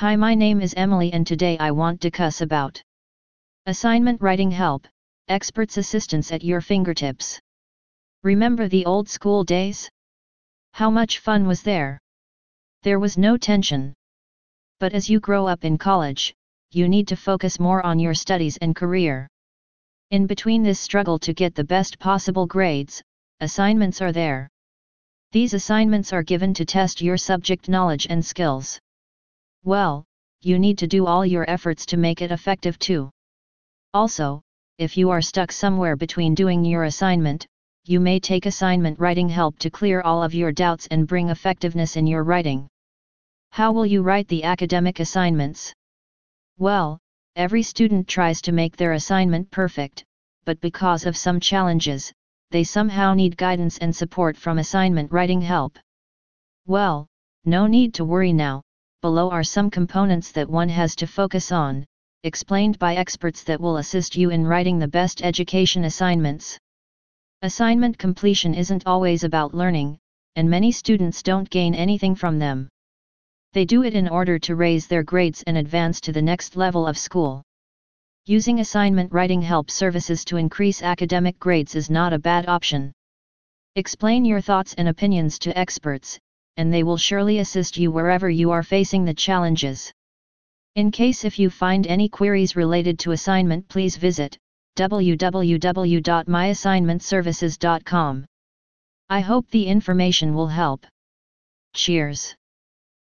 Hi my name is Emily and today I want to cuss about assignment writing help, experts assistance at your fingertips. Remember the old school days? How much fun was there? There was no tension. But as you grow up in college, you need to focus more on your studies and career. In between this struggle to get the best possible grades, assignments are there. These assignments are given to test your subject knowledge and skills. Well, you need to do all your efforts to make it effective too. Also, if you are stuck somewhere between doing your assignment, you may take assignment writing help to clear all of your doubts and bring effectiveness in your writing. How will you write the academic assignments? Well, every student tries to make their assignment perfect, but because of some challenges, they somehow need guidance and support from assignment writing help. Well, no need to worry now, below are some components that one has to focus on, explained by experts that will assist you in writing the best education assignments. Assignment completion isn't always about learning, and many students don't gain anything from them. They do it in order to raise their grades and advance to the next level of school. Using assignment writing help services to increase academic grades is not a bad option. Explain your thoughts and opinions to experts, and they will surely assist you wherever you are facing the challenges. In case if you find any queries related to assignment please visit www.myassignmentservices.com. I hope the information will help. Cheers.